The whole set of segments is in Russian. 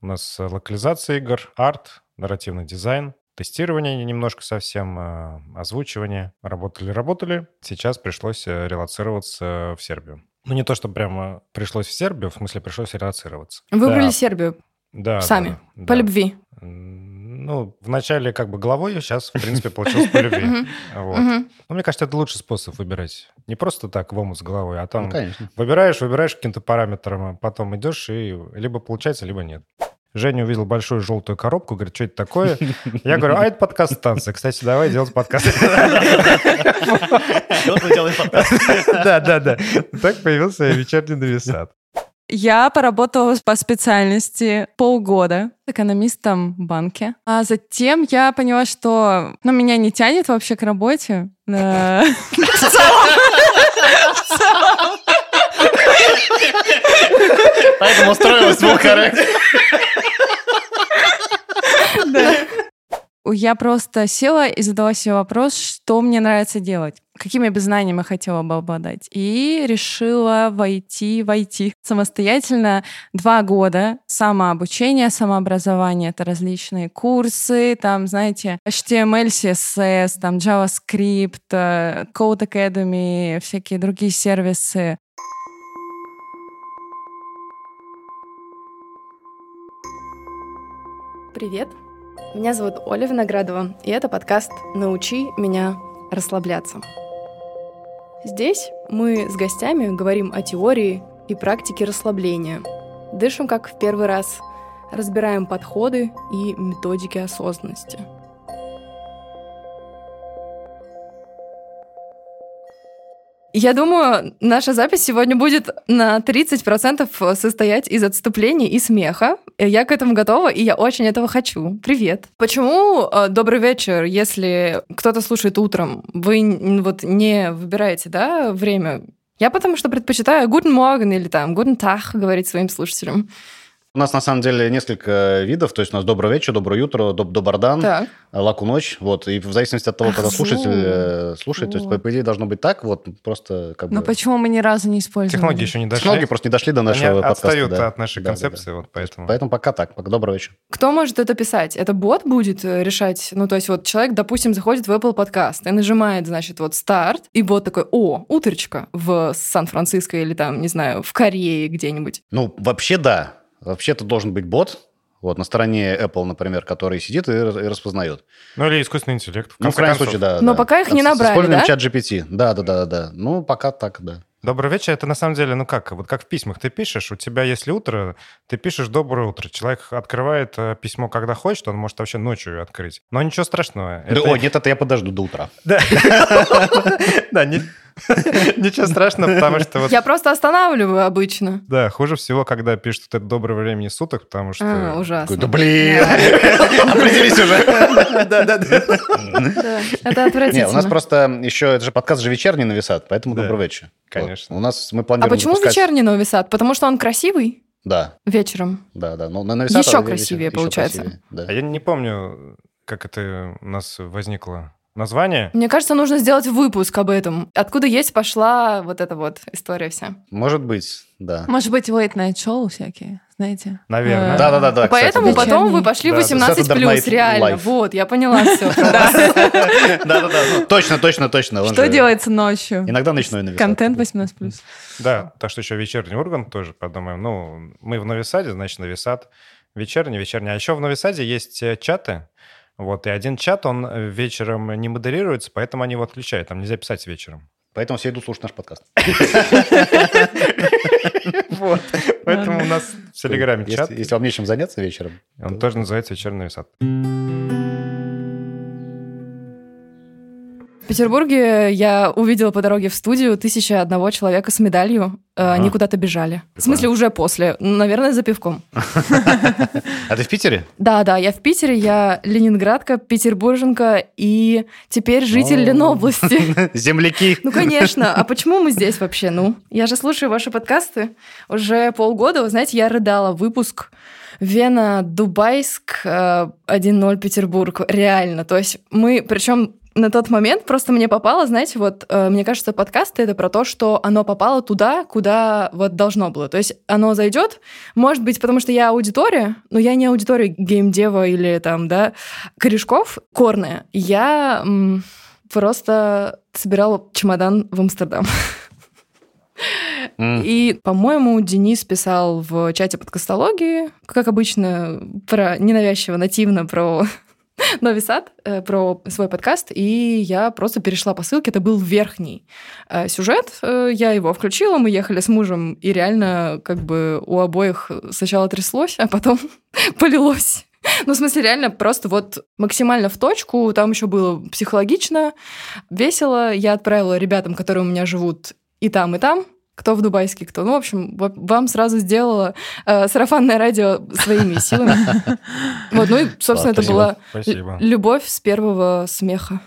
У нас э, локализация игр, арт, нарративный дизайн, тестирование немножко совсем, э, озвучивание. Работали-работали. Сейчас пришлось э, релацироваться в Сербию. Ну, не то, что прямо пришлось в Сербию, в смысле пришлось релацироваться. Выбрали Да, Сербию да, сами, да, да, по да. любви. Ну, вначале как бы головой, сейчас, в принципе, получилось по любви. Мгм. Ну, мне кажется, это лучший способ выбирать. Не просто так в омут с головой, а там Ну, конечно. выбираешь, выбираешь каким-то параметром, а потом идешь и либо получается, либо нет. Женя увидел большую желтую коробку, говорит, что это такое? Я говорю, а это подкаст станция. Кстати, давай делать подкаст. Да, да, да. Так появился вечерний нависат. Я поработала по специальности полгода экономистом в банке. А затем я поняла, что ну, меня не тянет вообще к работе. Да. В целом. В целом. Поэтому устроилась в Волкарек. Да. Я просто села и задала себе вопрос, что мне нравится делать, какими бы знаниями хотела бы обладать. И решила войти в IT самостоятельно два года самообучение, самообразование. Это различные курсы, там, знаете, HTML, CSS, там, JavaScript, э, Code Academy, всякие другие сервисы. Привет, меня зовут Оля Виноградова, и это подкаст «Научи меня расслабляться». Здесь мы с гостями говорим о теории и практике расслабления. Дышим как в первый раз, разбираем подходы и методики осознанности. Я думаю, наша запись сегодня будет на 30% состоять из отступлений и смеха. Я к этому готова, и я очень этого хочу. Привет. Почему э, добрый вечер, если кто-то слушает утром, вы вот не выбираете, да, время? Я потому что предпочитаю guten Morgen или там guten Tag говорить своим слушателям. У нас на самом деле несколько видов. То есть у нас доброе вечер, доброе утро, доб добардан, Так. лаку ночь. Вот. И в зависимости от того, когда слушатель э, слушает, то есть, по, по идее, должно быть так. Вот просто как Но бы... почему мы ни разу не используем? Технологии еще не дошли. Технологии просто не дошли до Они нашего подкаста. отстают да. от нашей Да, да, концепции, да. вот поэтому. Поэтому пока так. Пока добрый вечер. Кто может это писать? Это бот будет э, решать? Ну, то есть вот человек, допустим, заходит в Apple подкаст и нажимает, значит, вот старт, и бот такой, о, утречка в Сан-Франциско или там, не знаю, в Корее где-нибудь. Ну, вообще да. Вообще это должен быть бот, вот, на стороне Apple, например, который сидит и, и распознает. Ну, или искусственный интеллект. Ну, в крайнем случае, да. Но да. пока их не набрали, С использованием да? чат GPT. Да, да, да, да. Ну, пока так, да. Добрый вечер, это на самом деле, ну как, вот как в письмах ты пишешь, у тебя если утро, ты пишешь доброе утро. Человек открывает э, письмо, когда хочет, он может вообще ночью открыть. Но ничего страшного. Да, Это- Ой, нет, это я подожду до утра. Да, ничего страшного, потому что вот Я просто останавливаю обычно. Да, хуже всего, когда пишут это доброго времени суток, потому что... А, ужасно. Да блин, определись уже. Да-да-да. Да, это отвратительно. у нас просто еще, это же подкаст же вечерний нависат, поэтому добрый вечер. Конечно. У нас мы А планируем почему запускать- вечерний Новисад? Потому что он красивый Да, вечером. да, да. Ну, на нависат Еще вечер- красивее еще получается. красивее, да. А я не помню, как это у нас возникло название. Мне кажется, нужно сделать выпуск об этом. Откуда есть пошла вот эта вот история вся. Может быть, да. Может быть, late night шоу всякие, знаете? Наверное. Э, Да-да-да-да, а Поэтому кстати, потом вечерний. вы пошли Да, 18 Saturday плюс, реально. Live. Вот, я поняла все. Да-да-да, ну, точно, точно, точно. Что делается ночью? Иногда ночной нависат. Контент 18 плюс. Да, так что еще вечерний орган тоже подумаем. Ну, мы в Новисаде, значит, Новисад. Вечерний, вечерний. А еще в Новисаде есть э, чаты. Вот, и один чат, он э, вечером не модерируется, поэтому они его отключают. Там нельзя писать вечером. Поэтому все идут слушать наш подкаст. Вот. Поэтому у нас в Телеграме чат. Если вам нечем заняться вечером. Он тоже называется вечерний Новисад. Петербурге я увидела по дороге в студию тысяча одного человека с медалью. Э, Они куда-то бежали. В смысле, уже после. Наверное, за пивком. А ты в Питере? Да, да, я в Питере, я ленинградка, петербурженка и теперь житель. Ленобласти. Земляки. Ну, конечно. А почему мы здесь вообще? Ну, я же слушаю ваши подкасты уже полгода. Вы знаете, я рыдала выпуск Вена, Дубайск, э, 1-0 Петербург. Реально. То есть мы, причем на тот момент просто мне попало, знаете, вот э, мне кажется, подкасты это про то, что оно попало туда, куда вот должно было. То есть оно зайдет, может быть, потому что я аудитория, но я не аудитория геймдева или там, да, корешков, корная. Я м, просто собирала чемодан в Амстердам. И, по-моему, Денис писал в чате подкастологии, как обычно, про ненавязчиво, нативно про Новый Сад, э, про свой подкаст, и я просто перешла по ссылке, это был верхний э, сюжет, э, я его включила, мы ехали с мужем, и реально как бы у обоих сначала тряслось, а потом полилось. Ну, в смысле, реально просто вот максимально в точку. Там еще было психологично, весело. Я отправила ребятам, которые у меня живут и там, и там, кто в дубайский, кто. Ну, в общем, вам сразу сделала э, сарафанное радио своими силами. Вот, ну и, собственно, это была любовь с первого смеха.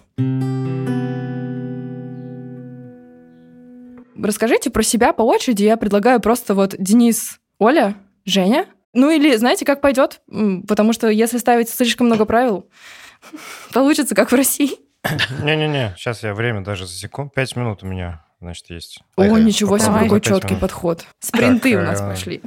Расскажите про себя по очереди. Я предлагаю просто вот Денис, Оля, Женя. Ну или знаете, как пойдет? Потому что если ставить слишком много правил, получится как в России. Не-не-не, сейчас я время даже засеку. Пять минут у меня значит, есть. О, Поехали. ничего себе, какой четкий подход. Спринты так, у нас э, пошли.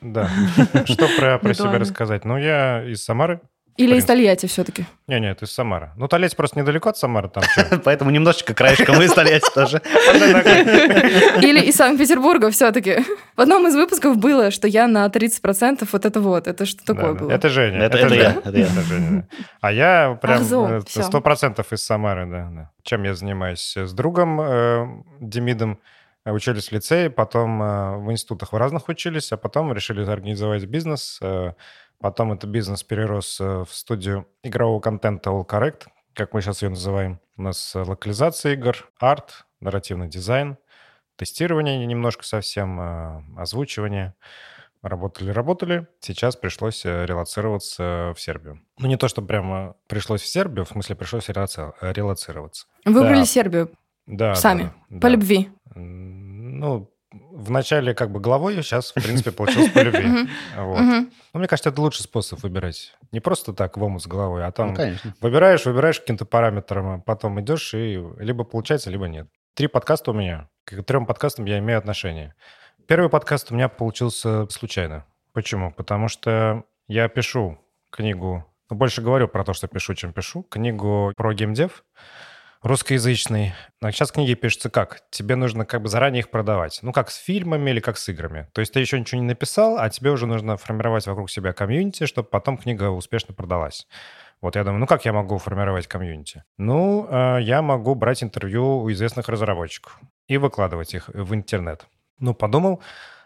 Да. Что про, про себя рассказать? Ну, я из Самары, или из Тольятти все-таки? Не, нет, из Самары. Ну, Тольятти просто недалеко от Самары. там. Поэтому немножечко краешком из Тольятти тоже. Или из Санкт-Петербурга все-таки. В одном из выпусков было, что я на 30% вот это вот. Это что такое было? Это Женя. Это я. Это я. А я прям 100% э, из Самары, да. Чем я занимаюсь? С другом э, Демидом учились в лицее, потом э, в институтах в разных учились, а потом решили организовать бизнес Потом этот бизнес перерос э, в студию игрового контента All Correct, как мы сейчас ее называем. У нас э, локализация игр, арт, нарративный дизайн, тестирование немножко совсем, э, озвучивание. Работали-работали. Сейчас пришлось релацироваться в Сербию. Ну, не то, что прямо пришлось в Сербию, в смысле пришлось релацироваться. Выбрали да. Сербию? Да. Сами? Да, по да. любви? Ну, вначале как бы головой, сейчас, в принципе, получилось по любви. Вот. Ну, мне кажется, это лучший способ выбирать. Не просто так в омут с головой, а там ну, выбираешь, выбираешь каким-то параметром, а потом идешь и либо получается, либо нет. Три подкаста у меня. К трем подкастам я имею отношение. Первый подкаст у меня получился случайно. Почему? Потому что я пишу книгу, ну, больше говорю про то, что пишу, чем пишу, книгу про геймдев русскоязычный. А сейчас книги пишутся как? Тебе нужно как бы заранее их продавать. Ну, как с фильмами или как с играми. То есть ты еще ничего не написал, а тебе уже нужно формировать вокруг себя комьюнити, чтобы потом книга успешно продалась. Вот я думаю, ну как я могу формировать комьюнити? Ну, э, я могу брать интервью у известных разработчиков и выкладывать их в интернет. Ну, подумал,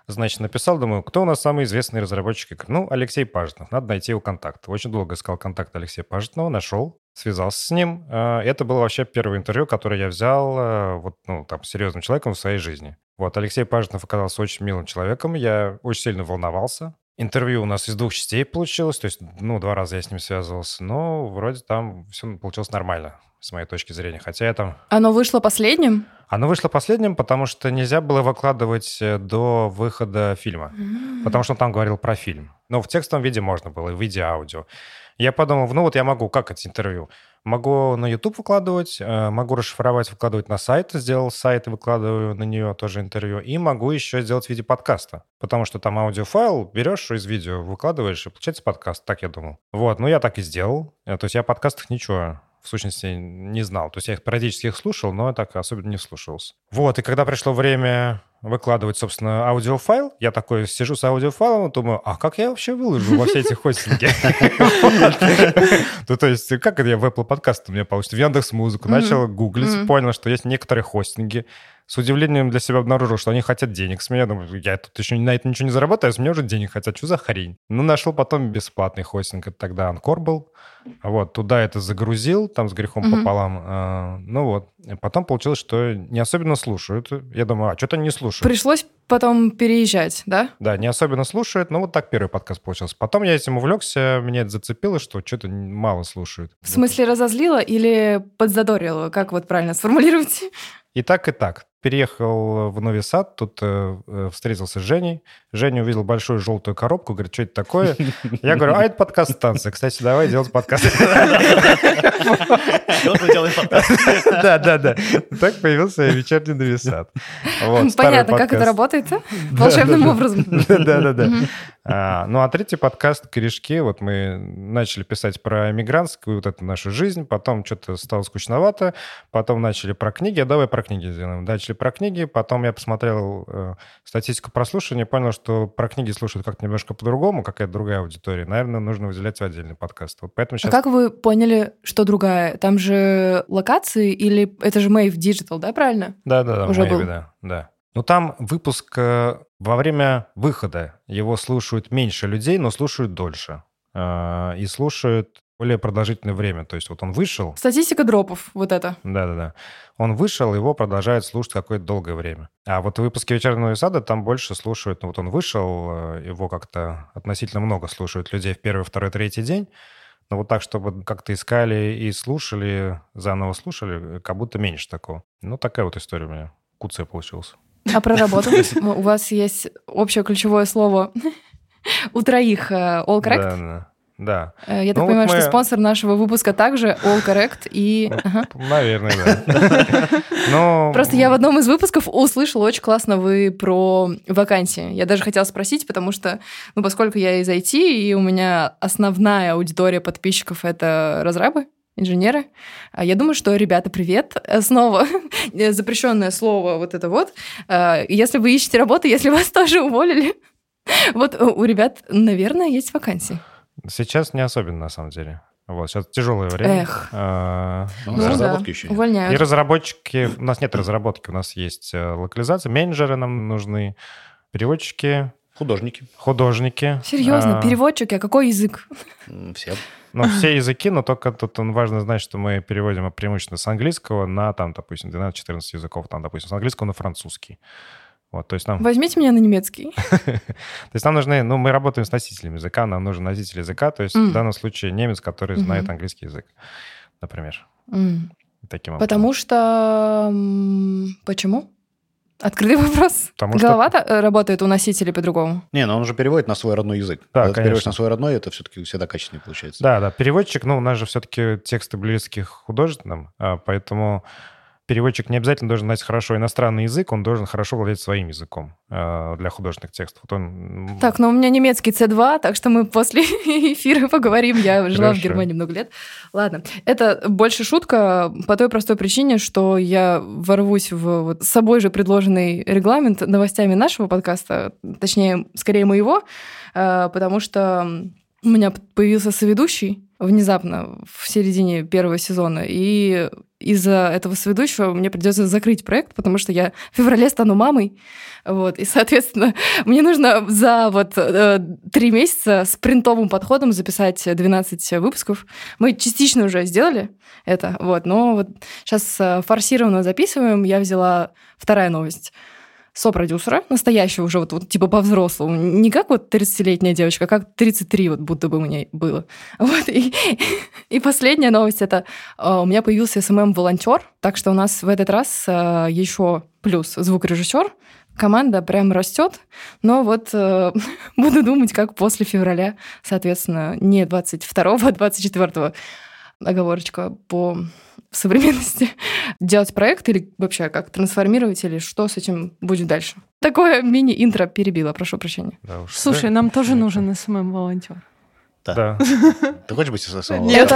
Значит, написал, думаю, кто у нас самый известный разработчик игр? Ну, Алексей Пажетнов. Надо найти его контакт. Очень долго искал контакт Алексея Пажетнова, нашел, связался с ним. А, это было вообще первое интервью, которое я взял э, вот, ну, там, серьезным человеком в своей жизни. Вот, Алексей Пажетнов оказался очень милым человеком. Я очень сильно волновался. Интервью у нас из двух частей получилось, то есть, ну, два раза я с ним связывался, но вроде там все получилось нормально, с моей точки зрения. Хотя я там... Оно вышло последним? Оно вышло последним, потому что нельзя было выкладывать э, до выхода фильма. Mm-hmm. Потому что он там говорил про фильм. Но в текстовом виде можно было, в виде аудио. Я подумал, ну вот я могу, как это интервью? Могу на YouTube выкладывать, э, могу расшифровать, выкладывать на сайт. Сделал сайт и выкладываю на нее тоже интервью. И могу еще сделать в виде подкаста. Потому что там аудиофайл берешь из видео, выкладываешь, и получается подкаст. Так я думал. Вот, ну я так и сделал. Э, то есть я о подкастах ничего в сущности, не знал. То есть я их периодически их слушал, но так особенно не слушался. Вот, и когда пришло время выкладывать, собственно, аудиофайл, я такой сижу с аудиофайлом, думаю, а как я вообще выложу во все эти хостинги? Ну, то есть, как это я в Apple подкаст у меня получится? В Яндекс Музыку начал гуглить, понял, что есть некоторые хостинги, с удивлением для себя обнаружил, что они хотят денег с меня. Думаю, я тут еще на это ничего не заработаю, а с меня уже денег хотят. Что за хрень? Ну, нашел потом бесплатный хостинг. Это тогда Анкор был. Вот, туда это загрузил, там с грехом пополам. А, ну вот. Потом получилось, что не особенно слушают. Я думаю, а что-то не слушают. Пришлось потом переезжать, да? Да, не особенно слушают. Ну вот так первый подкаст получился. Потом я этим увлекся, меня это зацепило, что что-то мало слушают. В смысле разозлило или подзадорило? Как вот правильно сформулировать? И так, и так. Переехал в Новый Сад, тут э, э, встретился с Женей. Женя увидел большую желтую коробку, говорит, что это такое? Я говорю, а это подкаст-станция. Кстати, давай делать подкаст. Да, да, да. Так появился вечерний Новый Сад. Понятно, как это работает, волшебным образом. Да, да, да. А, Ну, а третий подкаст «Корешки», вот мы начали писать про мигрантскую вот эту нашу жизнь, потом что-то стало скучновато, потом начали про книги, а давай про книги сделаем. Начали про книги, потом я посмотрел э, статистику прослушивания, понял, что про книги слушают как-то немножко по-другому, какая-то другая аудитория. Наверное, нужно выделять в отдельный подкаст. Вот поэтому А сейчас... как вы поняли, что другая? Там же локации или это же Mave Digital, да, правильно? Да, да, да, Уже Maybe, был? да, да. Но там выпуск э, во время выхода его слушают меньше людей, но слушают дольше. Э, И слушают более продолжительное время. То есть вот он вышел, Статистика дропов, вот это. да-да-да, он вышел, его продолжают слушать какое-то долгое время. А вот выпуски «Вечернего сада» там больше слушают, ну вот он вышел, э, его как-то относительно много слушают людей в первый, второй, третий день. Но вот так, чтобы как-то искали и слушали, заново слушали, как будто меньше такого. Ну, такая вот история у меня. Куция получилась. А про работу? У вас есть общее ключевое слово у троих э, All Correct? Да, да. Да, Э, Я так Ну, вот понимаю, мы- что спонсор нашего выпуска также All Correct и... Ага. наверное, да. Но Просто я в одном из выпусков услышала очень классно вы про вакансии. Я даже хотела спросить, потому что, ну, поскольку я из IT, и у меня основная аудитория подписчиков — это разрабы, инженеры. А Я думаю, что, ребята, привет. Э, Снова запрещенное слово вот это вот. Э, Если вы ищете работу, если вас тоже уволили, вот у ребят, наверное, есть вакансии. сейчас не особенно, на самом деле. Вот, сейчас тяжелое время. Эх. А, Ну, Ну разработки да, еще нет. Увольняют. И разработчики... У нас нет разработки, у нас есть э, локализация. Менеджеры нам нужны, переводчики, Художники. художники. Серьезно, А, переводчики, а какой язык? Все. Ну, все языки, но только тут важно знать, что мы переводим преимущественно с английского на, там, допустим, 12-14 языков. Там, допустим, с английского на французский. Вот, то есть нам... Возьмите меня на немецкий. То есть нам нужны, ну, мы работаем с носителем языка, нам нужен носитель языка, то есть М. в данном случае немец, который знает английский язык, например. М. Таким образом. Потому что... Почему? Открытый вопрос. Потому что- Голова э, работает у носителей по-другому. Не, но он же переводит на свой родной язык. Да, Когда ты переводишь конечно. на свой родной, это все-таки всегда качественнее получается. Да, да, переводчик, ну, у нас же все-таки тексты близкие к художественным, а, поэтому переводчик не обязательно должен знать хорошо иностранный язык, он должен хорошо владеть своим языком а, для художественных текстов. Вот он... Так, но у меня немецкий C2, так что мы после эфира поговорим. Я жила в Хорошо. Германии много лет. Ладно. Это больше шутка по той простой причине, что я ворвусь в вот с собой же предложенный регламент новостями нашего подкаста, точнее, скорее моего, э, потому что у меня появился соведущий внезапно в середине первого сезона, и из-за этого соведущего мне придется закрыть проект, потому что я в феврале стану мамой, вот, и, соответственно, мне нужно за вот э, три месяца с принтовым подходом записать 12 выпусков. Мы частично уже сделали это, вот, но вот сейчас э, форсированно записываем. Я взяла вторая новость сопродюсера, настоящего уже вот, вот типа по-взрослому. Не как вот 30-летняя девочка, а как 33 вот будто бы мне было. Вот, и, и последняя новость это э, у меня появился СММ-волонтер, так что у нас в этот раз э, еще плюс звукорежиссер, команда прям растет, но вот э, буду думать, как после февраля, соответственно, не 22-го, а 24-го, оговорочка по современности, делать проект или вообще как трансформировать, или что с этим будет дальше. Такое мини-интро перебило, прошу прощения. да уж. Слушай, нам тоже нужен СММ-волонтер. Да. Ты хочешь быть СССР? Нет.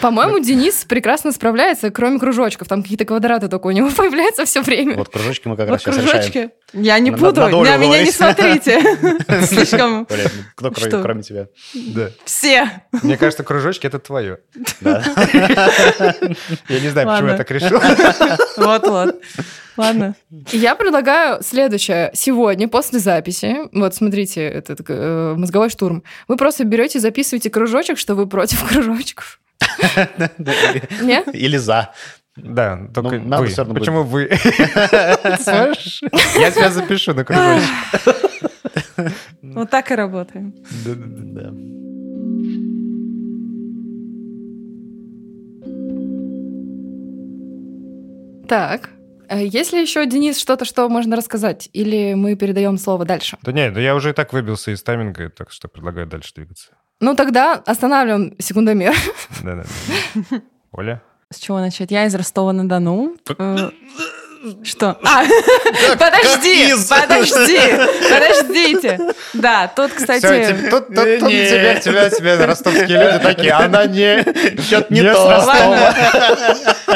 По-моему, Денис прекрасно справляется, кроме кружочков. Там какие-то квадраты только у него появляются все время. Вот кружочки мы как Вот раз сейчас решаем. кружочки. Я не буду, на меня не смотрите. Слишком кто кроме, тебя? Да. все. Мне кажется, кружочки — это твое. Да. Я не знаю, почему я так решил. Вот-вот. Ладно. Я предлагаю следующее. Сегодня, после записи, вот смотрите, этот э, мозговой штурм, вы просто берете и записываете кружочек, что вы против кружочков. Не? Или за. Да, только Ну, надо вы. всё равно Почему вы? Ты смотришь? Я тебя запишу на кружочек. Вот так и работаем. Да. Так. Э, Есть ли еще, Денис, что-то, что можно рассказать? Или мы передаем слово дальше? Да нет, да я уже и так выбился из тайминга, так что предлагаю дальше двигаться. Ну, тогда останавливаем секундомер. Да-да. Оля? С чего начать? Я из Ростова-на-Дону. Э, Что? А, подожди, из? подожди, подождите. Да, тут, кстати... тебе- тут, тут, тут Не. тебя, тебя, тебя ростовские люди такие, она не... Что-то не Не то. Ладно.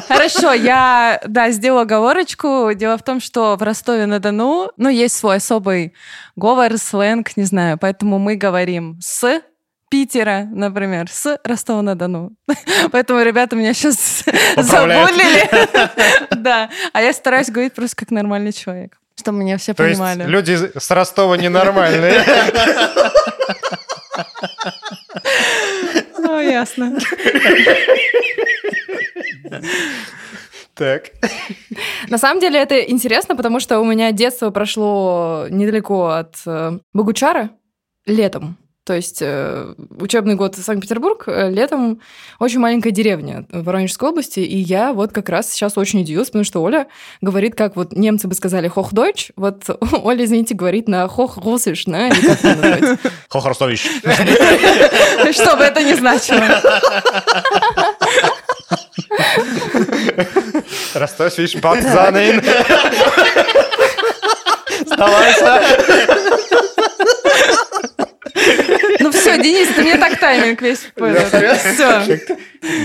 Хорошо, я, да, сделала оговорочку. Дело в том, что в Ростове-на-Дону, ну, есть свой особый говор, сленг, не знаю, поэтому мы говорим с Питера, например, с Ростова-на-Дону. Поэтому ребята меня сейчас забулили. Да, а я стараюсь говорить просто как нормальный человек, чтобы меня все понимали. люди с Ростова ненормальные. Ясно. Так. На самом деле это интересно, потому что у меня детство прошло недалеко от э, Богучара летом. То есть э, учебный год Санкт-Петербург, э, летом очень маленькая деревня в Воронежской области, и я вот как раз сейчас очень удивилась, потому что Оля говорит, как вот немцы бы сказали «хохдойч», вот Оля, извините, говорит на «хохрусиш», да, или как это назвать? Хох Ростович. Что бы это ни значило. Ростов, видишь, пацаны. Сдавайся. Все, Денис, ты мне так тайминг весь Все.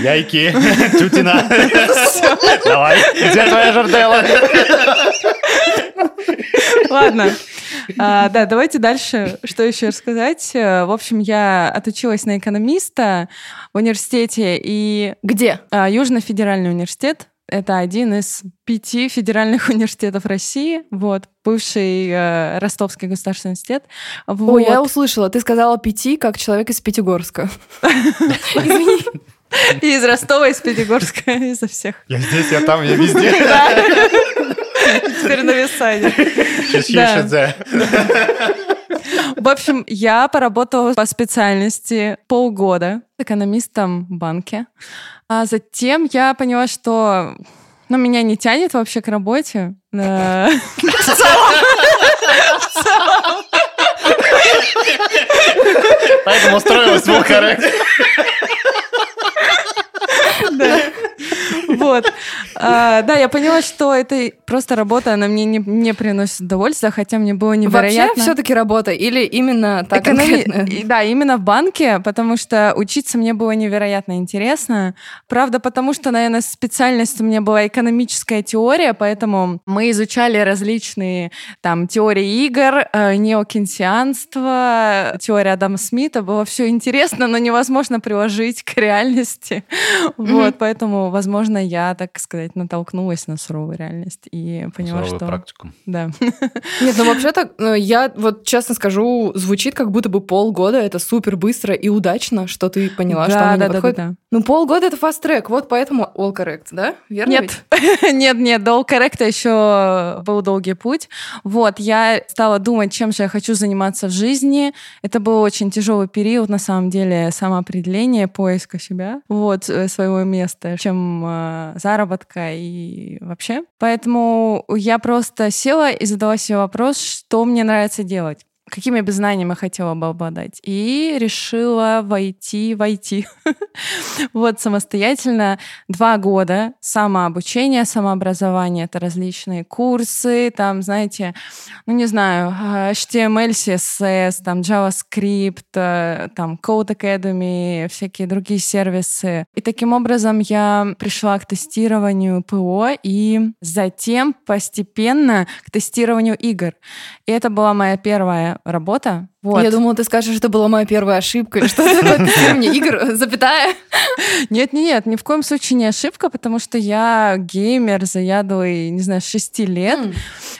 Яйки. Тютина. Давай. Где твоя жардела? Ладно. А, да, давайте дальше. Что еще рассказать? Э, В общем, я отучилась на экономиста в университете, и Где? а, Южный федеральный университет это один из пяти федеральных университетов России, вот, бывший э, Ростовский государственный университет. Вот. Ой, я услышала, ты сказала пяти, как человек из Пятигорска. Извини. И из Ростова, из Пятигорска, изо всех. Я здесь, я там, я везде. Теперь на. Да. В общем, я поработала по специальности полгода экономистом в банке. А затем я поняла, что ну, меня не тянет вообще к работе. Поэтому устроилась в. Вот. А, да, я поняла, что это просто работа, она мне не, приносит удовольствия, хотя мне было Вообще невероятно. все-таки работа или именно так Да, именно в банке, потому что учиться мне было невероятно интересно. Правда, потому что, наверное, специальность у меня была экономическая теория, поэтому мы изучали различные там теории игр, э, неокенсианство, теория Адама Смита. Было все интересно, но невозможно приложить к реальности. Вот, поэтому, возможно, я, так сказать, натолкнулась на суровую реальность и поняла, Суровую что... практику. Да. Нет, ну вообще-то, э, я вот честно скажу, звучит как будто бы полгода, это супер быстро и удачно, что ты поняла, что да, оно не да, да, подходит. да, да. Ну, полгода это fast track, вот поэтому all correct, да? Верно Нет, нет, нет, до корректа еще был долгий путь. Вот, я стала думать, чем же я хочу заниматься в жизни. Это был очень тяжелый период, на самом деле, самоопределения, поиска себя, вот, э, своего места, чем э, заработка и вообще. Поэтому я просто села и задала себе вопрос, что мне нравится делать какими бы знаниями я хотела бы обладать. И решила войти, войти. вот самостоятельно два года самообучения, самообразование. Это различные курсы, там, знаете, ну, не знаю, э, HTML, CSS, там, JavaScript, э, там, Code Academy, всякие другие сервисы. И таким образом я пришла к тестированию ПО и затем постепенно к тестированию игр. И это была моя первая работа. Вот. Я думала, ты скажешь, что была моя первая ошибка или что-то такое тестирование игр, запятая. Нет, нет, нет, ни в коем случае не ошибка, потому что я геймер заядлый, не знаю, с 6 лет.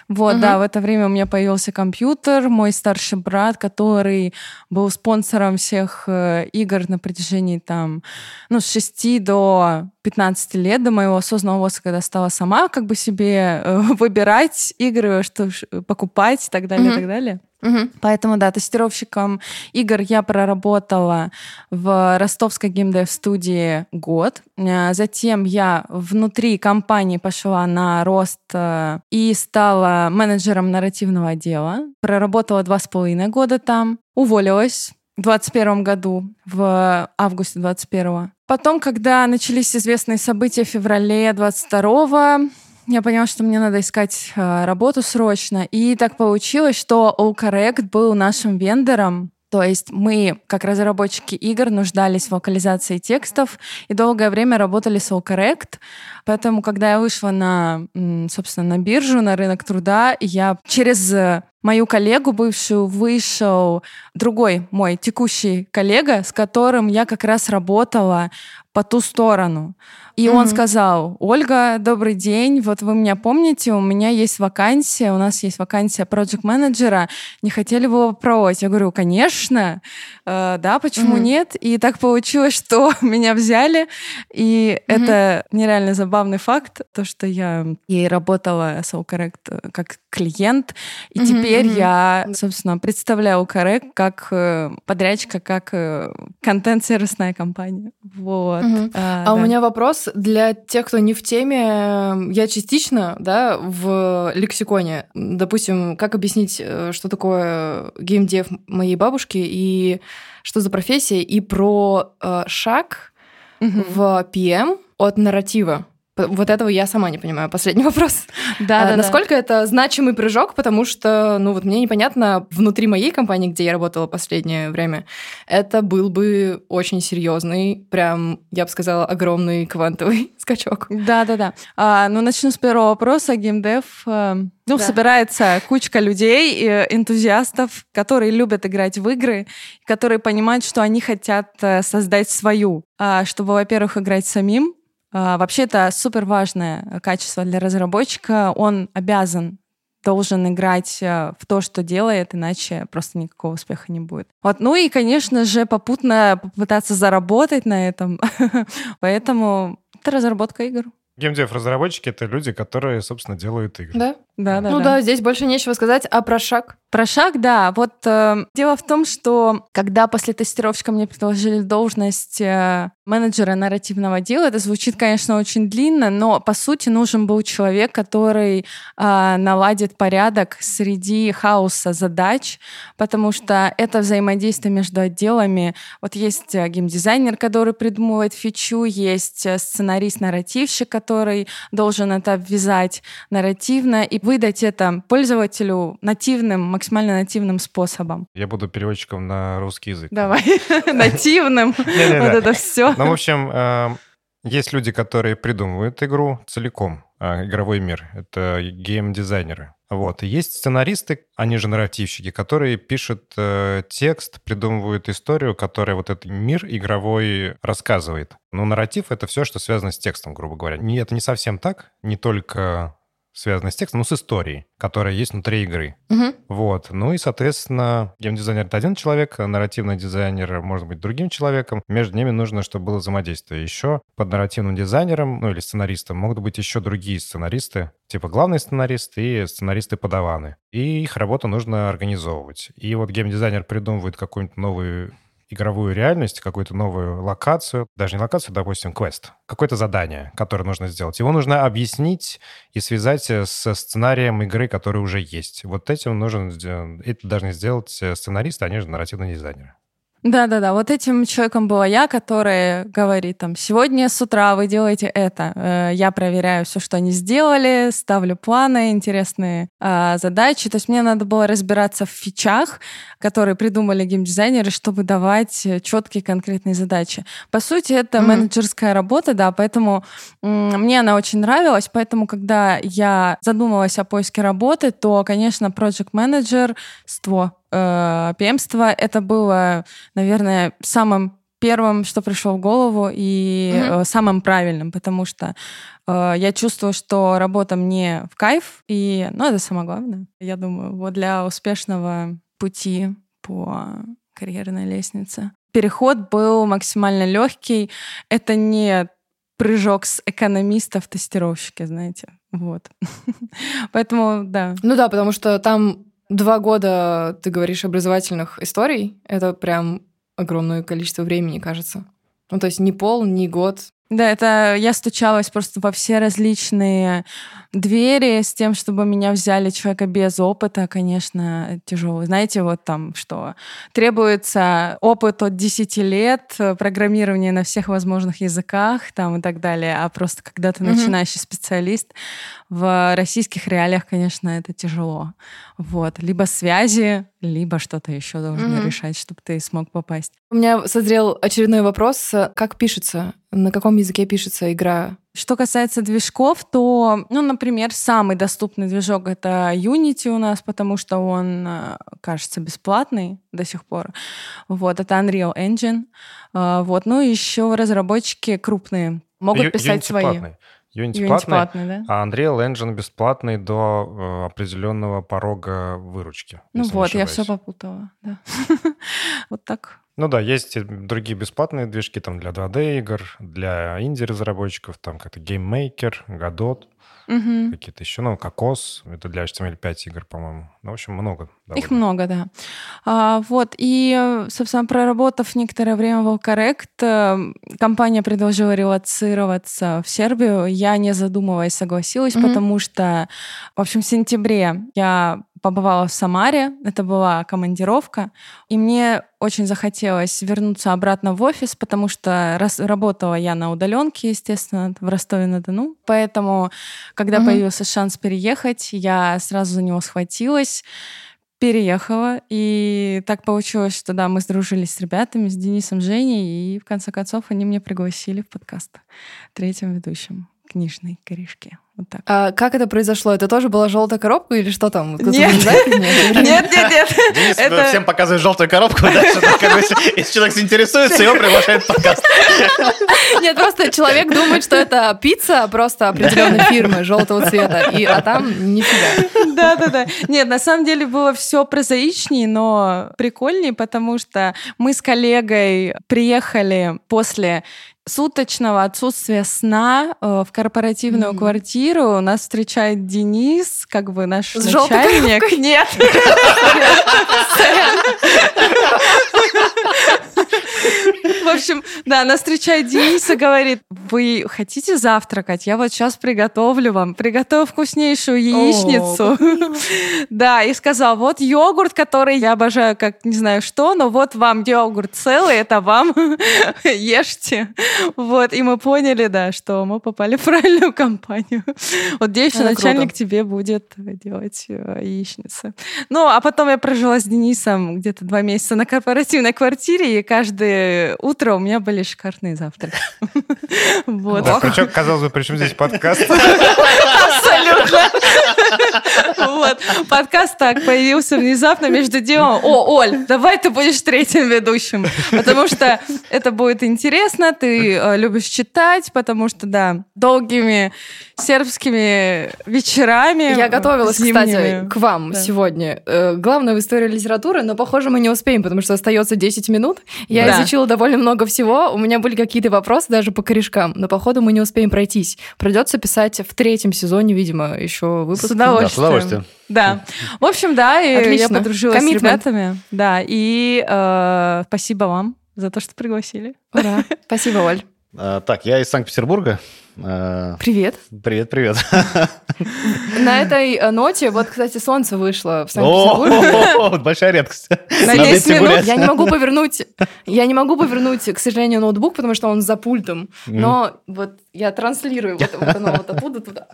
Вот, да, в это время у меня появился компьютер, мой старший брат, который был спонсором всех э, игр на протяжении там, ну, с 6 до 15 лет, до моего осознанного возраста, когда стала сама как бы себе э, выбирать игры, что ж- покупать и так далее, и так далее. Мгм. Поэтому, да, тестировщиком игр я проработала в ростовской геймдев-студии год. Э, Затем я внутри компании пошла на рост э, и стала менеджером нарративного отдела. Проработала два с половиной года там. Уволилась в 2021 году, в августе 2021. Потом, когда начались известные события в феврале 22 я поняла, что мне надо искать э, работу срочно. И так получилось, что All был нашим вендором. То есть мы, как разработчики игр, нуждались в локализации текстов и долгое время работали с All. Поэтому, когда я вышла на, собственно, на биржу, на рынок труда, я через мою коллегу бывшую вышел другой мой текущий коллега, с которым я как раз работала по ту сторону. И он Мгм. сказал, Ольга, добрый день, вот вы меня помните, у меня есть вакансия, у нас есть вакансия проект менеджера не хотели бы попробовать? Я говорю, конечно, Э, да, почему Мгм. нет? И так получилось, что меня взяли, и Мгм. это нереально забавный факт, то, что я и работала All Correct э, как клиент, и Мгм, теперь я, собственно, представляю Correct как э, подрядчика, как э, контент-сервисная компания. Вот. Мгм. А, А у да. меня вопрос для тех, кто не в теме. Я частично, да, в лексиконе. Допустим, как объяснить, что такое геймдев моей бабушки и что за профессия, и про э, шаг Мгм. в PM от нарратива. Вот этого я сама не понимаю. Последний вопрос. Да, А да, да. насколько это значимый прыжок, потому что, ну вот мне непонятно, внутри моей компании, где я работала последнее время, это был бы очень серьезный, прям, я бы сказала, огромный квантовый скачок. Да, да, да. А, ну, начну с первого вопроса. Геймдев. э, ну, Да. собирается кучка людей, энтузиастов, которые любят играть в игры, которые понимают, что они хотят э, создать свою, а, чтобы, во-первых, играть самим. А, вообще, это супер важное качество для разработчика. Он обязан должен играть э, в то, что делает, иначе просто никакого успеха не будет. Вот. Ну и, конечно же, попутно попытаться заработать на этом. Поэтому это разработка игр. Геймдев-разработчики — это люди, которые, собственно, делают игры. Да? Да, да, ну да. здесь больше нечего сказать. А про шаг? Про шаг, да. Вот э, дело в том, что когда после тестировщика мне предложили должность э, менеджера нарративного дела, это звучит, конечно, очень длинно, но по сути нужен был человек, который э, наладит порядок среди хаоса задач, потому что это взаимодействие между отделами. Вот есть э, геймдизайнер, который придумывает фичу, есть э, сценарист-нарративщик, который должен это обвязать нарративно и выдать это пользователю нативным, максимально нативным способом. Я буду переводчиком на русский язык. Давай, нативным. Вот это все. Ну, в общем, э, есть люди, которые придумывают игру целиком, э, игровой мир. Это гейм-дизайнеры. Вот. Есть сценаристы, они же нарративщики, которые пишут э, текст, придумывают историю, которая вот этот мир игровой рассказывает. Но нарратив — это все, что связано с текстом, грубо говоря. Не, это не совсем так, не только связано с текстом, но с историей, которая есть внутри игры. Мгм. Вот. Ну и, соответственно, геймдизайнер — это один человек, а нарративный дизайнер может быть другим человеком. Между ними нужно, чтобы было взаимодействие. Еще под нарративным дизайнером, ну или сценаристом, могут быть еще другие сценаристы, типа главный сценарист и сценаристы-подаваны. И их работу нужно организовывать. И вот геймдизайнер придумывает какую-нибудь новую игровую реальность, какую-то новую локацию, даже не локацию, допустим, квест, какое-то задание, которое нужно сделать. Его нужно объяснить и связать э, со сценарием игры, который уже есть. Вот этим нужен, сде- это должны сделать э, сценаристы, они же нарративные дизайнеры. Да-да-да, вот этим человеком была я, которая говорит там, сегодня с утра вы делаете это. Э, Я проверяю все, что они сделали, ставлю планы, интересные а, задачи. То есть мне надо было разбираться в фичах, которые придумали геймдизайнеры, чтобы давать э, четкие конкретные задачи. По сути, это Мгм. менеджерская работа, да, поэтому мне она очень нравилась, поэтому когда я задумалась о поиске работы, то, конечно, project менеджерство э, PM-ство это было, наверное, самым первым, что пришло в голову, и э, самым правильным, потому что э, я чувствую, что работа мне в кайф, и, ну, это самое главное, я думаю, вот для успешного пути по карьерной лестнице. Переход был максимально легкий. Это не прыжок с экономиста в тестировщике, знаете. Вот. Поэтому, да. Ну да, потому что там Два года, ты говоришь, образовательных историй. Это прям огромное количество времени, кажется. Ну, то есть не пол, не год. Да, это я стучалась просто во все различные двери с тем, чтобы меня взяли человека без опыта, конечно, тяжело. Знаете, вот там что? Требуется опыт от 10 лет, программирование на всех возможных языках там и так далее. А просто когда ты начинающий mm-hmm. специалист, в российских реалиях, конечно, это тяжело. Вот. Либо связи, либо что-то еще должны mm-hmm. решать, чтобы ты смог попасть. У меня созрел очередной вопрос. Как пишется? На каком языке пишется игра? Что касается движков, то, ну, например, самый доступный движок — это Unity у нас, потому что он, э, кажется, бесплатный до сих пор. Вот, это Unreal Engine. А, вот, ну, еще разработчики крупные могут писать Unity свои. Платный. Unity, Unity платный, платный да? а Unreal Engine бесплатный до э, определенного порога выручки. Ну вот, я все попутала, да. вот так. Ну да, есть другие бесплатные движки там для 2D игр, для инди-разработчиков, там как-то GameMaker, Godot. Угу. Какие-то еще, ну, Кокос, это для HTML5 игр, по-моему. Ну, в общем, много. Довольно. Их много, да. А, вот, и, собственно, проработав некоторое время в Alcorrect, э, компания предложила релацироваться в Сербию. Я, не задумываясь, согласилась, угу. потому что, в общем, в сентябре я побывала в Самаре, это была командировка, и мне очень захотелось вернуться обратно в офис, потому что раз, работала я на удаленке, естественно, в Ростове-на-Дону. Поэтому, когда угу. появился шанс переехать, я сразу за него схватилась переехала, и так получилось, что да, мы сдружились с ребятами, с Денисом, Женей, и в конце концов они меня пригласили в подкаст третьим ведущим книжной корешки. Вот так. А как это произошло? Это тоже была желтая коробка или что там? Нет. нет, нет, нет. Денис это... всем показывает желтую коробку, дальше, если человек заинтересуется, его приглашает в подкаст. Нет, просто человек думает, что это пицца просто определенной фирмы желтого цвета, и, а там нифига. Да, да, да. Нет, на самом деле было все прозаичнее, но прикольнее, потому что мы с коллегой приехали после суточного отсутствия сна э, в корпоративную mm. квартиру нас встречает Денис, как бы наш С начальник. Нет. В общем, да, нас встречает Денис и говорит, вы хотите завтракать? Я вот сейчас приготовлю вам. Приготовлю вкуснейшую яичницу. Да, и сказал, вот йогурт, который я обожаю, как не знаю что, но вот вам йогурт целый, это вам ешьте. Вот, и мы поняли, да, что мы попали в правильную компанию. Вот девичий начальник тебе будет делать э, яичницы. Ну, а потом я прожила с Денисом где-то два месяца на корпоративной квартире, и каждое утро у меня были шикарные завтраки. Вот. Причем, казалось бы, при чем здесь подкаст? Абсолютно. Вот. Подкаст так появился внезапно между делом. О, Оль, давай ты будешь третьим ведущим. Потому что это будет интересно, ты э, любишь читать, потому что, да, долгими сербскими вечерами. Я готовилась, зимними. кстати, к вам да. сегодня. Э, главное в истории литературы, но, похоже, мы не успеем, потому что остается 10 минут. Я да. изучила довольно много всего. У меня были какие-то вопросы даже по корешкам, но, походу, мы не успеем пройтись. Придется писать в третьем сезоне, видимо, еще выпуск. С удовольствием. Да, с удовольствием. Да. В общем, да, и Отлично. я подружилась Commitment. с ребятами. Да, и э, спасибо вам за то, что пригласили. Ура. Спасибо, Оль. А, так, я из Санкт-Петербурга. А, привет. Привет, привет. На этой э, ноте, вот, кстати, солнце вышло в Санкт-Петербурге. Большая редкость. На 10 минут. Я не могу повернуть, я не могу повернуть, к сожалению, ноутбук, потому что он за пультом. Но вот я транслирую вот, вот оно вот оттуда туда.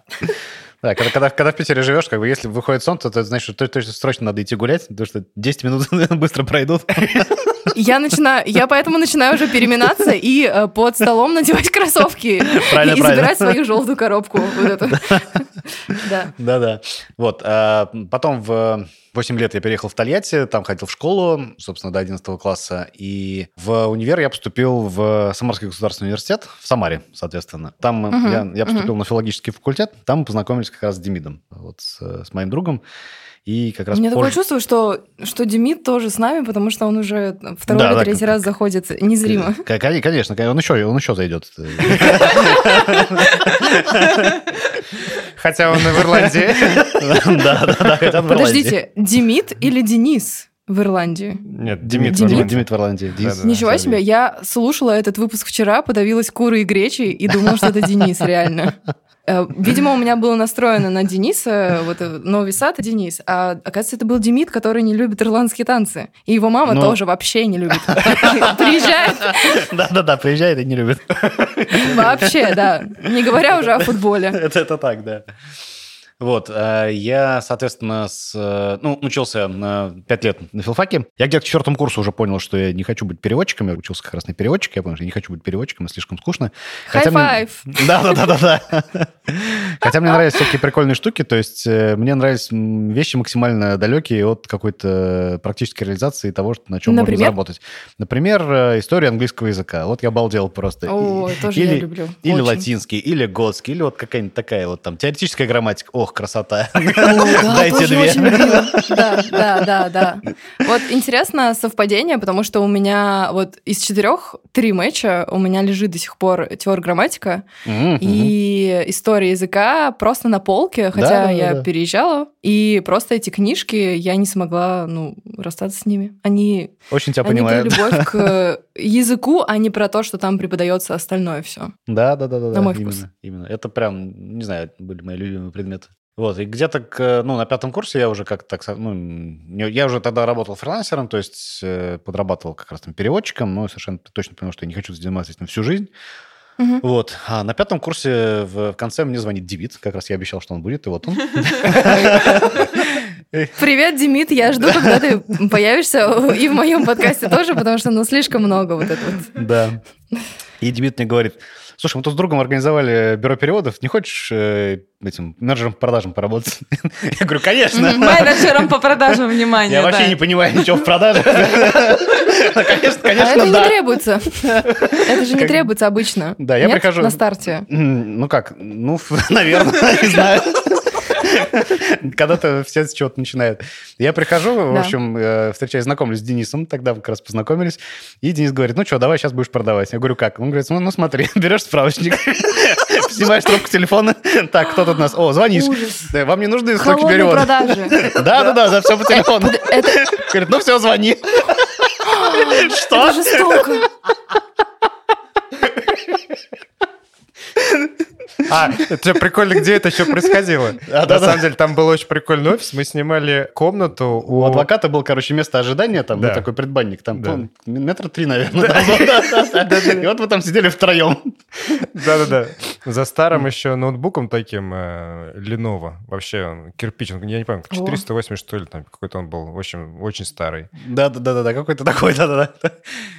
Да, когда, когда, когда в Питере живешь, как бы если выходит солнце, то это значит, что точно срочно надо идти гулять, потому что 10 минут быстро пройдут. Я начинаю, я поэтому начинаю уже переминаться и э, под столом надевать кроссовки правильно, и, и забирать свою желтую коробку. Эту. Да. Да-да. Вот. А потом в 8 лет я переехал в Тольятти, там ходил в школу, собственно, до 11 класса. И в универ я поступил в Самарский государственный университет, в Самаре, соответственно. Там uh-huh, я, я поступил uh-huh. на филологический факультет, там мы познакомились как раз с Демидом, вот с, с моим другом. И как раз Мне позже... такое чувство, что, что Демид тоже с нами, потому что он уже второй да, или да, третий как, раз заходит незримо. Конечно, он еще, он еще зайдет. Хотя он в Ирландии. Да, да, да. Подождите, Демид или Денис? В Ирландии. Нет, Демид, Демид? в Ирландии. Демид в Ирландии. Да, да, Ничего да, себе, я слушала этот выпуск вчера, подавилась курой и гречей и думала, что это Денис, реально. Э, видимо, у меня было настроено на Дениса, вот э, Новый Сад и Денис. А оказывается, это был Демид, который не любит ирландские танцы. И его мама Но... тоже вообще не любит. Приезжает. Да-да-да, приезжает и не любит. Вообще, да. Не говоря уже о футболе. Это так, да. Вот, э, я, соответственно, с, э, ну, учился на 5 лет на филфаке. Я где-то к четвертому курсу уже понял, что я не хочу быть переводчиком. Я учился как раз на переводчике. Я понял, что я не хочу быть переводчиком, слишком скучно. High five! Да-да-да-да. Хотя мне нравятся всякие прикольные штуки. То есть э, мне нравятся вещи максимально далекие от какой-то практической реализации того, на чем можно заработать. Например, история английского языка. Вот я обалдел просто. О, тоже я люблю. Или латинский, или готский, или вот какая-нибудь такая вот там теоретическая грамматика. Ох, красота. Дайте две. Да, да, да, да. Вот интересно совпадение, потому что у меня вот из четырех три матча у меня лежит до сих пор теория грамматика и история языка просто на полке, хотя я переезжала, и просто эти книжки я не смогла, ну, расстаться с ними. Они... Очень тебя понимаю. Они любовь к языку, а не про то, что там преподается остальное все. Да, да, да, да. На мой вкус. Именно. Это прям, не знаю, были мои любимые предметы. Вот, и где-то к, ну, на пятом курсе я уже как-то так, ну, я уже тогда работал фрилансером, то есть э, подрабатывал как раз там переводчиком, но совершенно точно понял, что я не хочу заниматься этим всю жизнь. Угу. Вот. А на пятом курсе в конце мне звонит Демид. Как раз я обещал, что он будет, и вот он. Привет, Демид. Я жду, когда ты появишься и в моем подкасте тоже, потому что ну слишком много вот этого. Да. И Демид мне говорит, Слушай, мы тут с другом организовали бюро переводов. Не хочешь э, этим менеджером по продажам поработать? Я говорю, конечно. Менеджером по продажам, внимание. Я вообще не понимаю ничего в продажах. Конечно, конечно, А это не требуется. Это же не требуется обычно. Да, я прихожу... на старте? Ну как, ну, наверное, не знаю. Когда-то все с чего-то начинают. Я прихожу, в общем, э, встречаюсь, знакомлюсь с Денисом, тогда как раз познакомились, и Денис говорит, ну что, давай сейчас будешь продавать. Я говорю, как? Он говорит, ну, ну смотри, берешь справочник, снимаешь трубку телефона, так, кто тут у нас? О, звонишь. Вам не нужны сроки перевода? Да-да-да, за все по телефону. Говорит, ну все, звони. Что? Это жестоко. А, это прикольно, где это еще происходило. А, На самом деле, там был очень прикольный офис. Мы снимали комнату. У адвоката был, короче, место ожидания, там был такой предбанник. Там метра три, наверное. И вот вы там сидели втроем. Да-да-да. За старым еще ноутбуком таким э, Lenovo. Вообще, кирпич. Я не помню, 480, что ли, там какой-то он был. В общем, очень старый. Да-да-да, какой-то такой, да-да-да.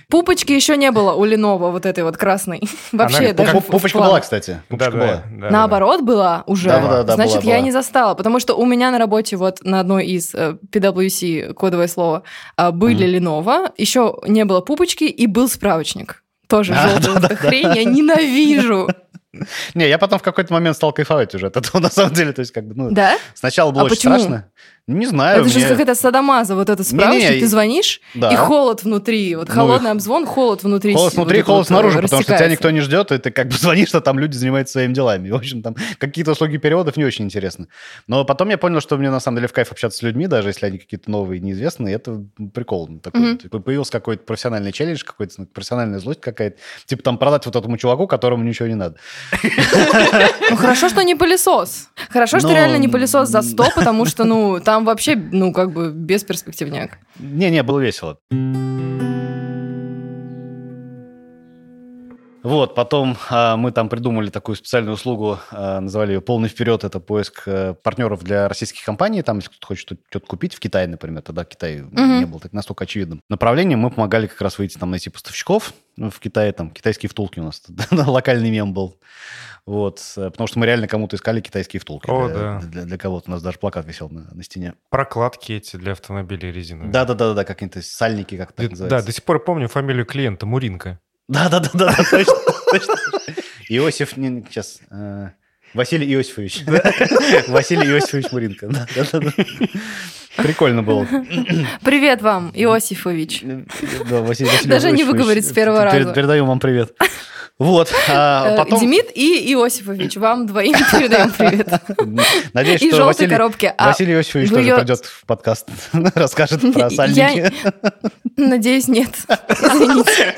Пупочки еще не было у Lenovo, вот этой вот красной. Вообще, даже Пупочка была, кстати. Пупочка была. Да, Наоборот, была уже. Да, да, да, Значит, была, я была. не застала, потому что у меня на работе вот на одной из э, PwC, кодовое слово, э, были mm. Lenovo, еще не было пупочки и был справочник. Тоже а, желтая да, да, хрень, я ненавижу. Не, я потом в какой-то момент стал кайфовать уже от этого, на самом деле. То есть, как бы, ну, да? сначала было а очень почему? страшно. Не знаю. Это мне... же какая-то садомаза, вот этот справочник, не, не, не. ты звонишь, да. и холод внутри, вот ну, холодный обзвон, холод внутри. Холод внутри, вот холод вот снаружи, потому что тебя никто не ждет, и ты как бы звонишь, что там люди занимаются своими делами. В общем, там какие-то услуги переводов не очень интересно. Но потом я понял, что мне на самом деле в кайф общаться с людьми, даже если они какие-то новые, неизвестные, это прикол. Такой. Mm-hmm. Появился какой-то профессиональный челлендж, какой-то профессиональная злость какая-то. Типа там продать вот этому чуваку, которому ничего не надо. Ну хорошо, что не пылесос. Хорошо, что реально не пылесос за 100, потому что, ну, там вообще, ну, как бы бесперспективняк. Не-не, было весело. Вот, потом а, мы там придумали такую специальную услугу, а, называли ее «Полный вперед». Это поиск а, партнеров для российских компаний. Там, если кто-то хочет что-то купить в Китае, например, тогда Китай угу. не был так настолько очевидным. Направлением мы помогали как раз выйти, там, найти поставщиков ну, в Китае. Там китайские втулки у нас. Локальный мем был. Вот, э, потому что мы реально кому-то искали китайские втулки. О, для, да. для, для кого-то. У нас даже плакат висел на, на стене. Прокладки эти для автомобилей резиновые. Да-да-да, да, какие-то сальники, как это называется. Да, до сих пор помню фамилию клиента Муринка. Да-да-да, точно, точно. Иосиф, сейчас... Э, Василий Иосифович. Василий Иосифович Муринко. Прикольно было. Привет вам, Иосифович. Даже не выговорить с первого раза. Передаю вам привет. Вот. А э, потом... Демид и Иосифович, вам двоим передаем привет. Надеюсь, и что желтой Василий, коробки. А Василий Иосифович тоже придет в подкаст, расскажет про сальники. Я... Надеюсь, нет. Извините.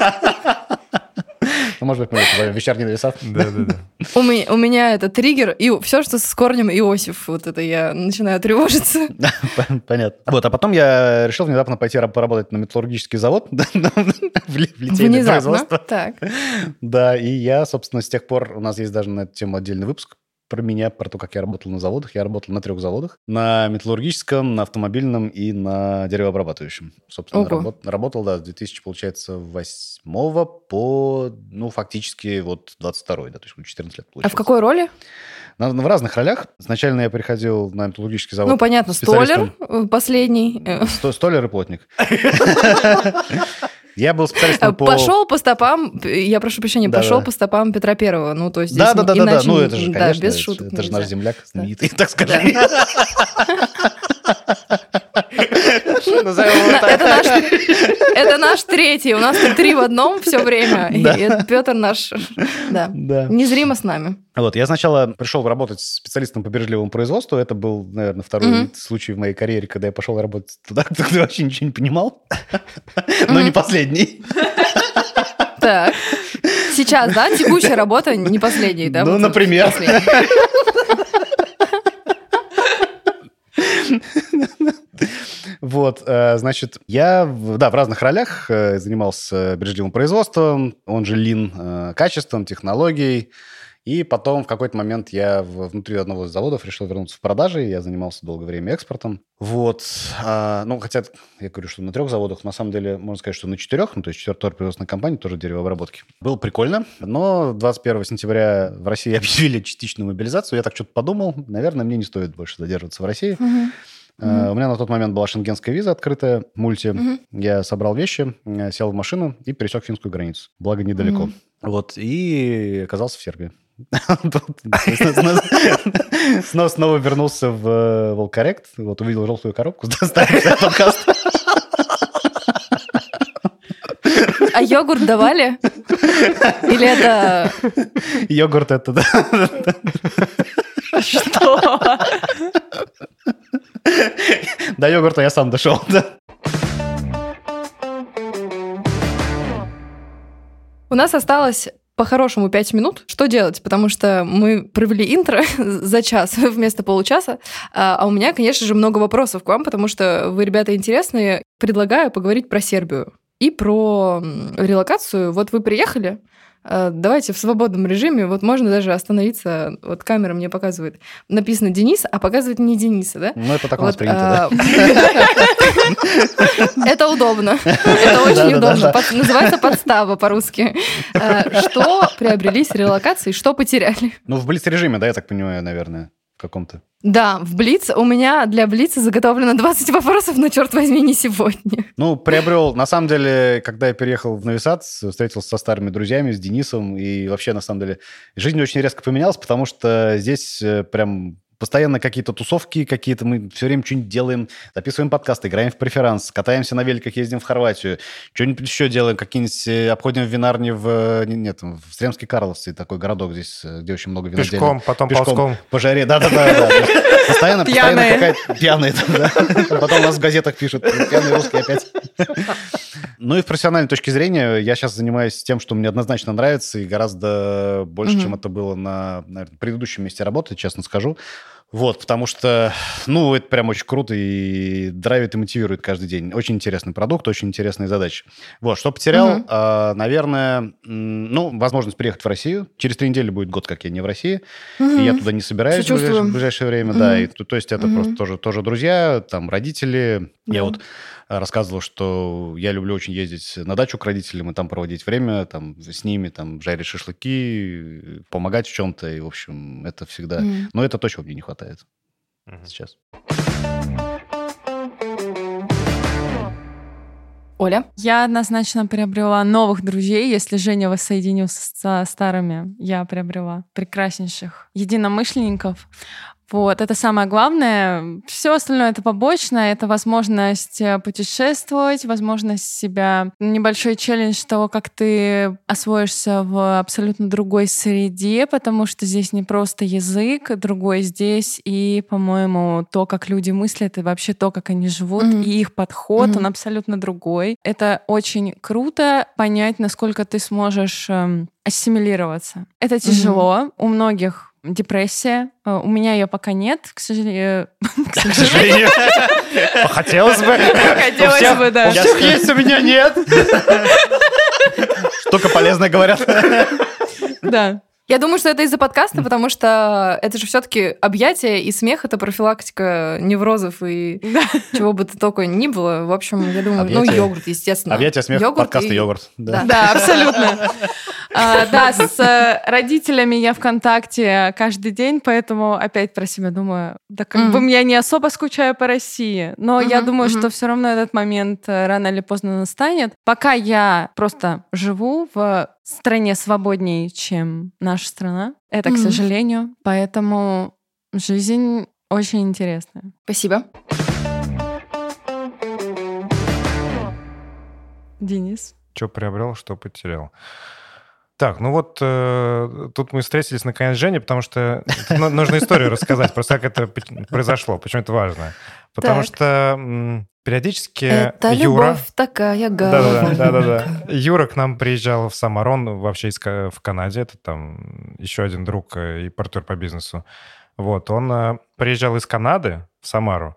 Ну, может быть, мы это вечерний нависат. Да, да, да. У меня, это триггер, и все, что с корнем Иосиф, вот это я начинаю тревожиться. Понятно. Вот, а потом я решил внезапно пойти поработать на металлургический завод в литейное производство. Так. Да, и я, собственно, с тех пор, у нас есть даже на эту тему отдельный выпуск, про меня, про то, как я работал на заводах. Я работал на трех заводах. На металлургическом, на автомобильном и на деревообрабатывающем. Собственно, работ, работал, да, с 2000, получается, 8 по, ну, фактически вот 22 да, то есть 14 лет получается. А в какой роли? На, в разных ролях. Сначала я приходил на металлургический завод. Ну, понятно, столер э, последний. Сто, столер и плотник. Я был специалистом по... Пошел по стопам, я прошу прощения, да, пошел да. по стопам Петра Первого. Ну, то есть да, да, да, иначе... да, ну это же, конечно, да, без шуток это, это же наш земляк знаменитый, так скажем. Это наш третий. У нас тут три в одном все время. И Петр наш, да, незримо с нами. Вот, я сначала пришел работать специалистом по бережливому производству. Это был, наверное, второй случай в моей карьере, когда я пошел работать туда, где вообще ничего не понимал. Но не последний. Так. Сейчас, да? Текущая работа не последняя, да? Ну, например. Вот, э, значит, я, да, в разных ролях э, занимался бережливым производством, он же лин, э, качеством, технологией, и потом в какой-то момент я внутри одного из заводов решил вернуться в продажи. Я занимался долгое время экспортом. Вот. А, ну, хотя я говорю, что на трех заводах, на самом деле, можно сказать, что на четырех, ну, то есть четвертая производственная компания, тоже деревообработки. Было прикольно, но 21 сентября в России объявили частичную мобилизацию. Я так что-то подумал, наверное, мне не стоит больше задерживаться в России. Uh-huh. Uh-huh. У меня на тот момент была шенгенская виза открытая, мульти. Uh-huh. Я собрал вещи, э, сел в машину и пересек финскую границу. Благо, недалеко. Uh-huh. Вот, и оказался в Сербии. Снова, снова вернулся в э, Волкоррект, вот увидел желтую коробку, ставил подкаст. А йогурт давали? Или это... Йогурт это, да. Что? До йогурта я сам дошел, да. У нас осталось по-хорошему 5 минут. Что делать? Потому что мы провели интро за час вместо получаса, а, а у меня, конечно же, много вопросов к вам, потому что вы, ребята, интересные. Предлагаю поговорить про Сербию и про релокацию. Вот вы приехали, давайте в свободном режиме, вот можно даже остановиться, вот камера мне показывает, написано Денис, а показывает не Дениса, да? Ну, это так у нас принято, да? Это удобно, это очень удобно, называется подстава по-русски. Э, что приобрели с релокацией, что потеряли? Ну, в блиц-режиме, да, я так понимаю, наверное каком-то. Да, в Блиц. У меня для Блица заготовлено 20 вопросов, но, черт возьми, не сегодня. Ну, приобрел... На самом деле, когда я переехал в Новисад, встретился со старыми друзьями, с Денисом, и вообще, на самом деле, жизнь очень резко поменялась, потому что здесь э, прям постоянно какие-то тусовки, какие-то мы все время что-нибудь делаем, записываем подкасты, играем в преферанс, катаемся на великах, ездим в Хорватию, что-нибудь еще делаем, какие-нибудь э, обходим в винарни в, нет, в Сремский Карловцы, такой городок здесь, э, где очень много виноделия. Пешком, потом Пешком, ползком. По жаре, да-да-да. Постоянно, постоянно какая-то... Пьяные. Потом у нас в газетах пишут, пьяные русские опять. Ну и в профессиональной точке зрения я сейчас занимаюсь тем, что мне однозначно нравится, и гораздо больше, чем это было на предыдущем месте работы, честно скажу. Вот, потому что, ну, это прям очень круто и драйвит и мотивирует каждый день. Очень интересный продукт, очень интересные задачи. Вот, что потерял? Угу. А, наверное, ну, возможность приехать в Россию. Через три недели будет год, как я не в России. Угу. И я туда не собираюсь в ближайшее, в ближайшее время. Угу. Да, и, то, то есть это угу. просто тоже, тоже друзья, там, родители. Угу. Я вот рассказывал, что я люблю очень ездить на дачу к родителям и там проводить время, там, с ними, там, жарить шашлыки, помогать в чем-то. И, в общем, это всегда... Mm. Но это то, чего мне не хватает mm-hmm. сейчас. Оля? Я однозначно приобрела новых друзей. Если Женя воссоединился со старыми, я приобрела прекраснейших единомышленников. Вот, это самое главное. Все остальное это побочное, это возможность э, путешествовать, возможность себя, небольшой челлендж того, как ты освоишься в абсолютно другой среде, потому что здесь не просто язык, другой здесь, и, по-моему, то, как люди мыслят, и вообще то, как они живут, mm-hmm. и их подход, mm-hmm. он абсолютно другой. Это очень круто понять, насколько ты сможешь эм, ассимилироваться. Это тяжело. Mm-hmm. У многих депрессия. Э, у меня ее пока нет, к сожалению. К сожалению. Хотелось бы. Хотелось бы, да. У всех есть, у меня нет. Штука полезная, говорят. Да. Я думаю, что это из-за подкаста, потому что это же все-таки объятие и смех это профилактика неврозов и чего бы то только ни было. В общем, я думаю, ну, ну, йогурт, естественно. Объятие, смех, подкаст и, йогурт. Да, абсолютно. А, да, с э, родителями я ВКонтакте каждый день, поэтому опять про себя думаю, да как бы я не особо скучаю по России, но я думаю, что все равно этот момент э, рано или поздно настанет. Пока я просто живу в стране свободнее, чем наша страна. Это, mm-hmm. к сожалению. Поэтому жизнь очень интересная. Спасибо. Денис. Что приобрел, что потерял. Так, ну вот э, тут мы встретились наконец с Женей, потому что нужно историю рассказать, просто как это произошло, почему это важно. Потому что периодически это Юра... любовь такая да, да, да, да, Юра к нам приезжал в Самарон, вообще из, в Канаде, это там еще один друг э, и партнер по бизнесу. Вот, он э, приезжал из Канады в Самару,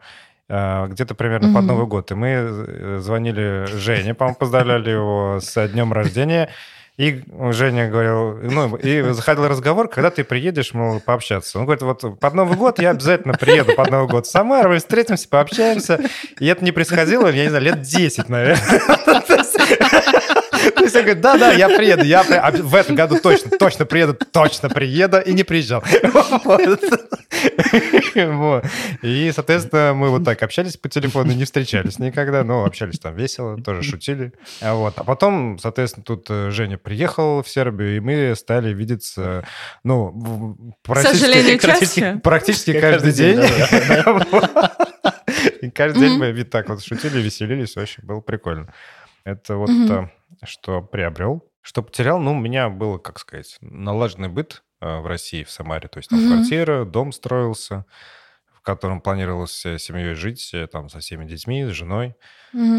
э, где-то примерно mm-hmm. под Новый год. И мы звонили Жене, по-моему, поздравляли его с днем рождения. И Женя говорил, ну, и заходил разговор, когда ты приедешь, мол, пообщаться. Он говорит, вот под Новый год я обязательно приеду под Новый год в Самару, мы встретимся, пообщаемся. И это не происходило, я не знаю, лет 10, наверное. То есть я говорю, да-да, я приеду, я при... а в этом году точно, точно приеду, точно приеду, и не приезжал. Вот. И, соответственно, мы вот так общались по телефону, не встречались никогда, но общались там весело, тоже шутили. А вот. А потом, соответственно, тут э, Женя приехал в Сербию, и мы стали видеться, ну, практически, практически, практически каждый день. И каждый день мы так вот шутили, веселились, очень было прикольно. Это вот то, что приобрел. Что потерял, ну, у меня было, как сказать, налаженный быт э, в России, в Самаре. То есть там квартира, дом строился, в котором планировалось э, семьей жить, э, там, со всеми детьми, с женой.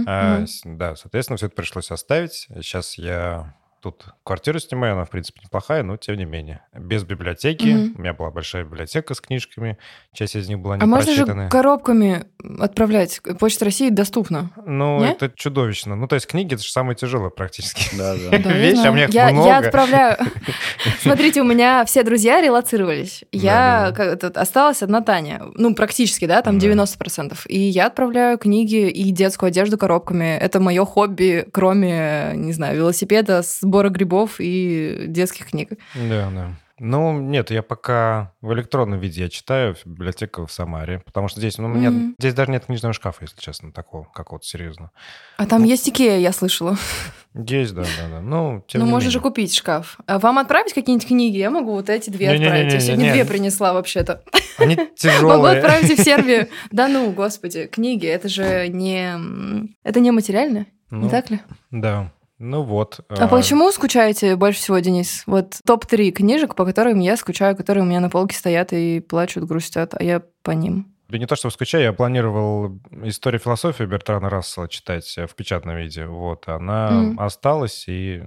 А, да, соответственно, все это пришлось оставить. Сейчас я Тут квартиру снимаю, она, в принципе, неплохая, но тем не менее. Без библиотеки. Mm-hmm. У меня была большая библиотека с книжками. Часть из них была не А можно же коробками отправлять? Почта России доступна. Ну, Нет? это чудовищно. Ну, то есть книги — это же самое тяжелое практически. Да, да. Вещь, а мне много. Я отправляю... Смотрите, у меня все друзья релацировались. Я... Осталась одна Таня. Ну, практически, да, там 90%. И я отправляю книги и детскую одежду коробками. Это мое хобби, кроме, не знаю, велосипеда с сбора грибов и детских книг. Да, да. Ну, нет, я пока в электронном виде я читаю в библиотеку в Самаре, потому что здесь, ну, у меня mm-hmm. здесь даже нет книжного шкафа, если честно, такого, какого-то серьезно. А там ну, есть Икея, я слышала. Есть, да, да, да. Ну, тем ну можно же купить шкаф. А вам отправить какие-нибудь книги? Я могу вот эти две не, отправить. Не, не, не, я сегодня не, две принесла вообще-то. Они тяжелые. Могу отправить в Сербию. Да ну, господи, книги, это же не... Это не материально, ну, не так ли? Да. Ну вот. А, а почему скучаете больше всего, Денис? Вот топ-3 книжек, по которым я скучаю, которые у меня на полке стоят и плачут, грустят, а я по ним. Да не то, что скучаю, я планировал историю философии Бертрана Рассела читать в печатном виде. Вот, она mm. осталась, и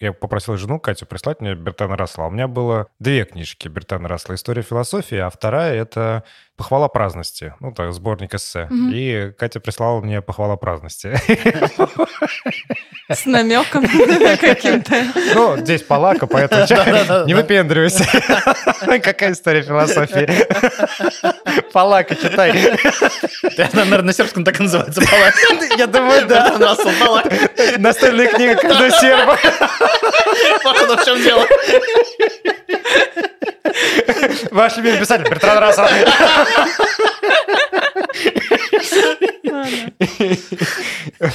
я попросил жену Катю прислать мне Бертана Рассела. У меня было две книжки Бертана Рассела «История философии», а вторая — это «Похвала праздности», ну, так, сборник эссе. Mm-hmm. И Катя прислала мне «Похвала праздности». С намеком каким-то. Ну, здесь палака, поэтому не выпендривайся. Какая история философии? Палака, читай. Наверное, на сербском так и называется палака. Я думаю, да. Настольная книга каждого серба. Походу, в чем дело. Ваш любимый писатель Бертран Рассел.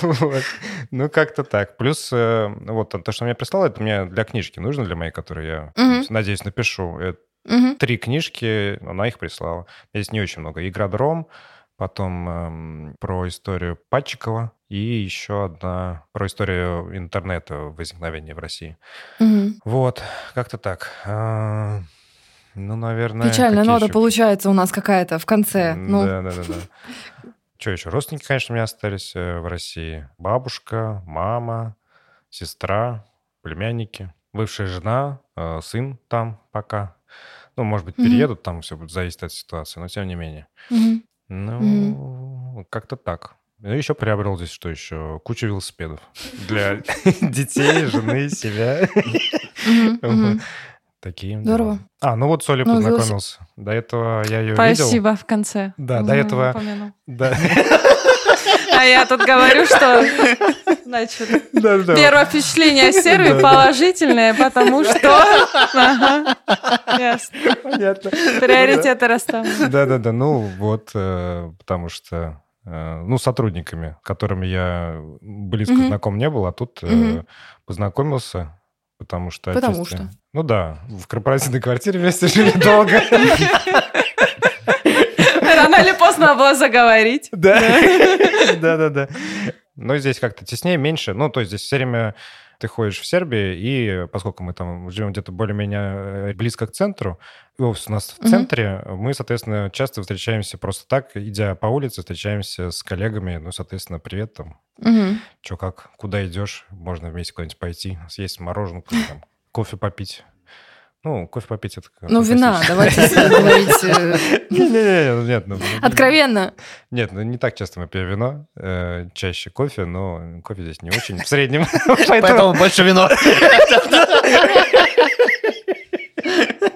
вот. Ну, как-то так. Плюс, э, вот то, что мне прислал, это мне для книжки нужно, для моей, которую я, надеюсь, напишу. Это Угу. Три книжки, она их прислала. Здесь не очень много. Игра Дром, потом эм, про историю Патчикова и еще одна про историю интернета возникновения в России. Угу. Вот, как-то так. Ну, наверное... Печальная нота еще... получается у нас какая-то в конце. Ну. Да, да, да, да. Что еще? Родственники, конечно, у меня остались э, в России. Бабушка, мама, сестра, племянники, бывшая жена, э, сын там пока. Ну, может быть, переедут, там все будет зависеть от ситуации, но тем не менее. Ну, как-то так. Ну, еще приобрел здесь что еще? Кучу велосипедов для детей, жены, себя. Такие. Здорово. А, ну вот с Олей ну, познакомился. До этого я ее Спасибо видел. Спасибо в конце. Да, до этого... Да. А я тут говорю, что значит, первое впечатление о серве положительное, потому что... Ясно. Понятно. Приоритеты расставлены. Да-да-да, ну вот, э, потому что э, ну, сотрудниками, которыми я близко знаком не был, а тут э, познакомился, Потому что... Потому что. Ну да, в корпоративной квартире вместе жили долго. Рано или поздно было заговорить. Да, да, да, да. Но здесь как-то теснее, меньше. Ну, то есть здесь все время ты ходишь в Сербии, и поскольку мы там живем где-то более-менее э, близко к центру, офис у нас в центре, mm-hmm. мы, соответственно, часто встречаемся просто так, идя по улице, встречаемся с коллегами, ну, соответственно, привет там, mm-hmm. что как, куда идешь, можно вместе куда-нибудь пойти, съесть мороженое, там, кофе попить. Ну, кофе попить это... Ну, вина, давайте говорить... Э, нет, ну... Откровенно. Нет, ну не так часто мы пьем вино, э, чаще кофе, но кофе здесь не очень, в среднем. Поэтому больше вино.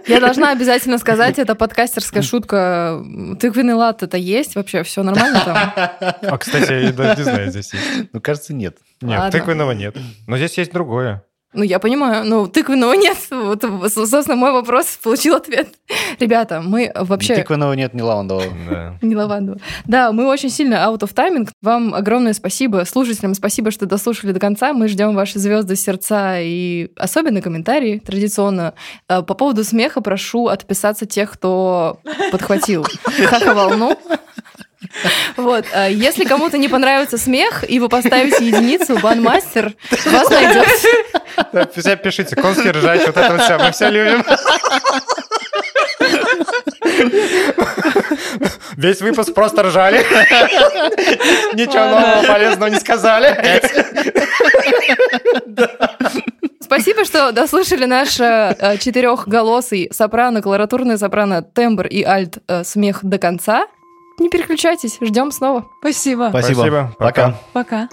Я должна обязательно сказать, это подкастерская шутка. Тыквенный лад это есть вообще? Все нормально там? А, кстати, я даже не знаю, здесь есть. Ну, кажется, нет. Нет, тыквенного нет. Но здесь есть другое. Ну, я понимаю, ну, тыквенного нет. Вот, собственно, мой вопрос получил ответ. Ребята, мы вообще... Ни тыквенного нет, ни лавандового. Не лавандового. Да, мы очень сильно out of timing. Вам огромное спасибо. Слушателям спасибо, что дослушали до конца. Мы ждем ваши звезды, сердца и особенно комментарии традиционно. Э, по поводу смеха прошу отписаться тех, кто подхватил ха-ха-волну. Вот. А если кому-то не понравится смех, и вы поставите единицу, банмастер вас найдет. Все пишите, конский ржач, вот это все, мы все любим. Весь выпуск просто ржали. Ничего нового полезного не сказали. Спасибо, что дослушали наш э, четырехголосый сопрано, колоратурный сопрано, тембр и альт э, смех до конца. Не переключайтесь, ждем снова. Спасибо. Спасибо. Спасибо. Пока. Пока.